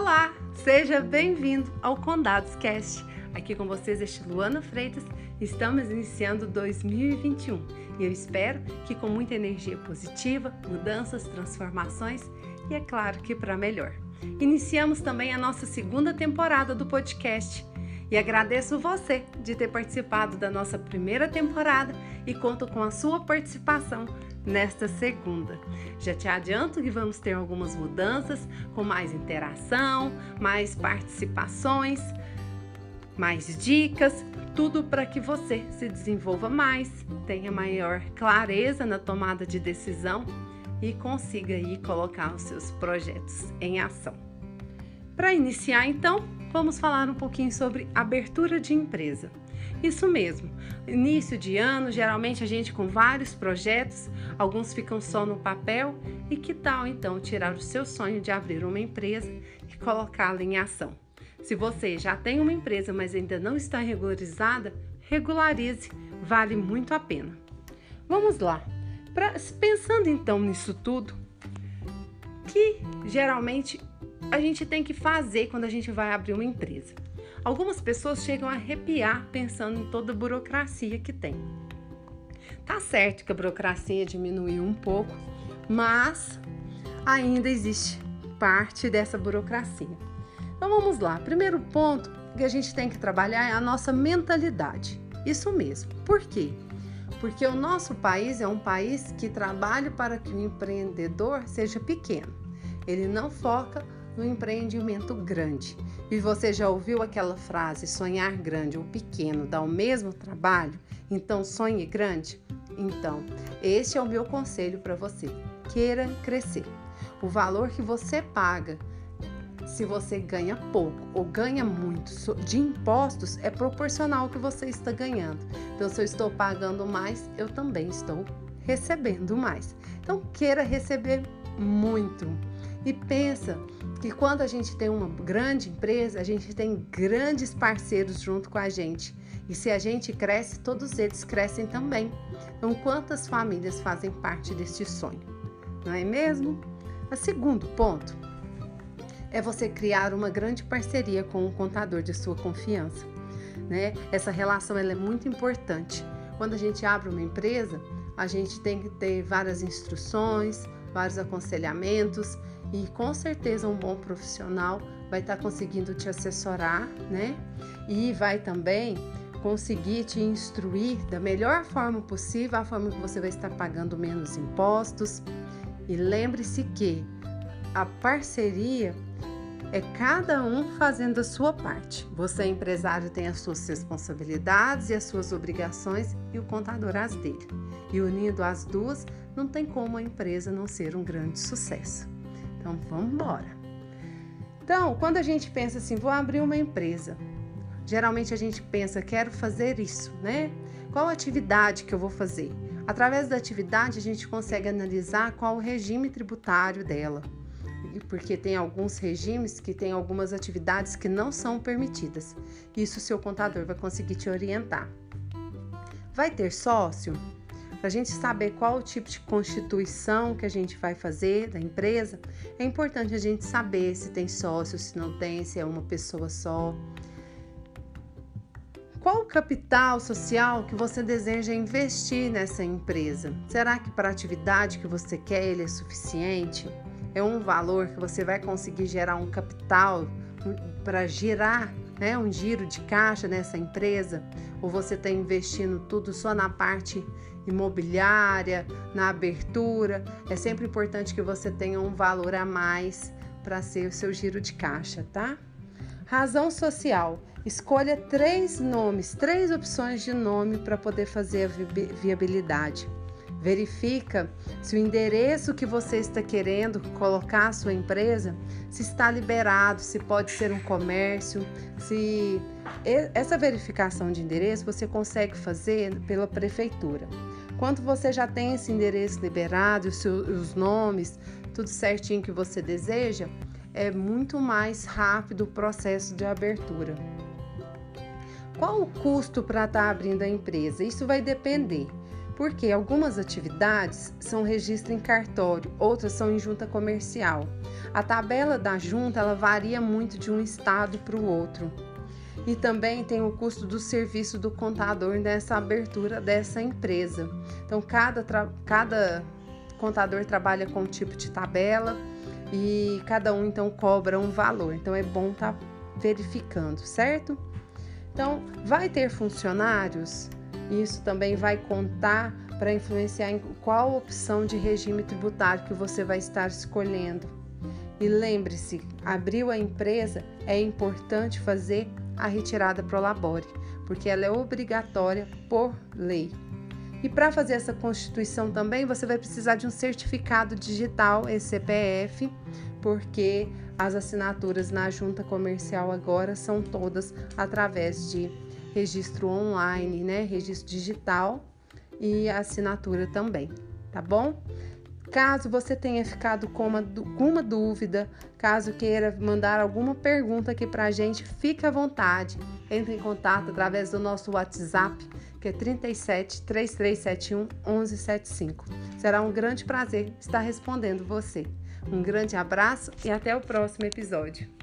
Olá, seja bem-vindo ao Condados Cast. Aqui com vocês este Luana Freitas. Estamos iniciando 2021 e eu espero que com muita energia positiva, mudanças, transformações e é claro que para melhor. Iniciamos também a nossa segunda temporada do podcast e agradeço você de ter participado da nossa primeira temporada e conto com a sua participação nesta segunda. Já te adianto que vamos ter algumas mudanças, com mais interação, mais participações, mais dicas, tudo para que você se desenvolva mais, tenha maior clareza na tomada de decisão e consiga aí colocar os seus projetos em ação. Para iniciar então, vamos falar um pouquinho sobre abertura de empresa. Isso mesmo, início de ano, geralmente a gente com vários projetos, alguns ficam só no papel, e que tal então tirar o seu sonho de abrir uma empresa e colocá-la em ação? Se você já tem uma empresa, mas ainda não está regularizada, regularize, vale muito a pena. Vamos lá. Pra, pensando então nisso tudo, que geralmente a gente tem que fazer quando a gente vai abrir uma empresa? Algumas pessoas chegam a arrepiar pensando em toda a burocracia que tem. Tá certo que a burocracia diminuiu um pouco, mas ainda existe parte dessa burocracia. Então vamos lá. Primeiro ponto que a gente tem que trabalhar é a nossa mentalidade. Isso mesmo. Por quê? Porque o nosso país é um país que trabalha para que o empreendedor seja pequeno. Ele não foca no empreendimento grande. E você já ouviu aquela frase: sonhar grande ou pequeno dá o mesmo trabalho? Então sonhe grande? Então, este é o meu conselho para você. Queira crescer. O valor que você paga, se você ganha pouco ou ganha muito de impostos, é proporcional ao que você está ganhando. Então, se eu estou pagando mais, eu também estou recebendo mais. Então, queira receber muito. E pensa que quando a gente tem uma grande empresa, a gente tem grandes parceiros junto com a gente. E se a gente cresce, todos eles crescem também. Então, quantas famílias fazem parte deste sonho? Não é mesmo? O segundo ponto é você criar uma grande parceria com o contador de sua confiança. Né? Essa relação ela é muito importante. Quando a gente abre uma empresa, a gente tem que ter várias instruções, vários aconselhamentos e com certeza um bom profissional vai estar tá conseguindo te assessorar, né? E vai também conseguir te instruir da melhor forma possível, a forma que você vai estar pagando menos impostos. E lembre-se que a parceria é cada um fazendo a sua parte. Você, empresário, tem as suas responsabilidades e as suas obrigações e o contador as dele. E unindo as duas, não tem como a empresa não ser um grande sucesso. Então vamos embora. Então, quando a gente pensa assim, vou abrir uma empresa, geralmente a gente pensa, quero fazer isso, né? Qual atividade que eu vou fazer? Através da atividade, a gente consegue analisar qual o regime tributário dela. Porque tem alguns regimes que tem algumas atividades que não são permitidas. Isso o seu contador vai conseguir te orientar. Vai ter sócio? Para a gente saber qual o tipo de constituição que a gente vai fazer da empresa, é importante a gente saber se tem sócio, se não tem, se é uma pessoa só. Qual o capital social que você deseja investir nessa empresa? Será que para a atividade que você quer ele é suficiente? É um valor que você vai conseguir gerar um capital para girar né, um giro de caixa nessa empresa? Ou você está investindo tudo só na parte imobiliária, na abertura. É sempre importante que você tenha um valor a mais para ser o seu giro de caixa, tá? Razão social. Escolha três nomes, três opções de nome para poder fazer a viabilidade. Verifica se o endereço que você está querendo colocar a sua empresa se está liberado, se pode ser um comércio, se essa verificação de endereço você consegue fazer pela prefeitura. Quando você já tem esse endereço liberado, os, os nomes, tudo certinho que você deseja, é muito mais rápido o processo de abertura. Qual o custo para estar tá abrindo a empresa? Isso vai depender. Porque algumas atividades são registro em cartório, outras são em junta comercial. A tabela da junta ela varia muito de um estado para o outro. E também tem o custo do serviço do contador nessa abertura dessa empresa. Então, cada, cada contador trabalha com um tipo de tabela e cada um então cobra um valor. Então, é bom estar tá verificando, certo? Então, vai ter funcionários? Isso também vai contar para influenciar em qual opção de regime tributário que você vai estar escolhendo. E lembre-se, abriu a empresa, é importante fazer a retirada Prolabore, porque ela é obrigatória por lei. E para fazer essa constituição também, você vai precisar de um certificado digital, CPF, porque as assinaturas na junta comercial agora são todas através de registro online, né? Registro digital e assinatura também, tá bom? Caso você tenha ficado com uma, com uma dúvida, caso queira mandar alguma pergunta aqui para a gente, fique à vontade. Entre em contato através do nosso WhatsApp, que é 37 3371 1175. Será um grande prazer estar respondendo você. Um grande abraço e até o próximo episódio.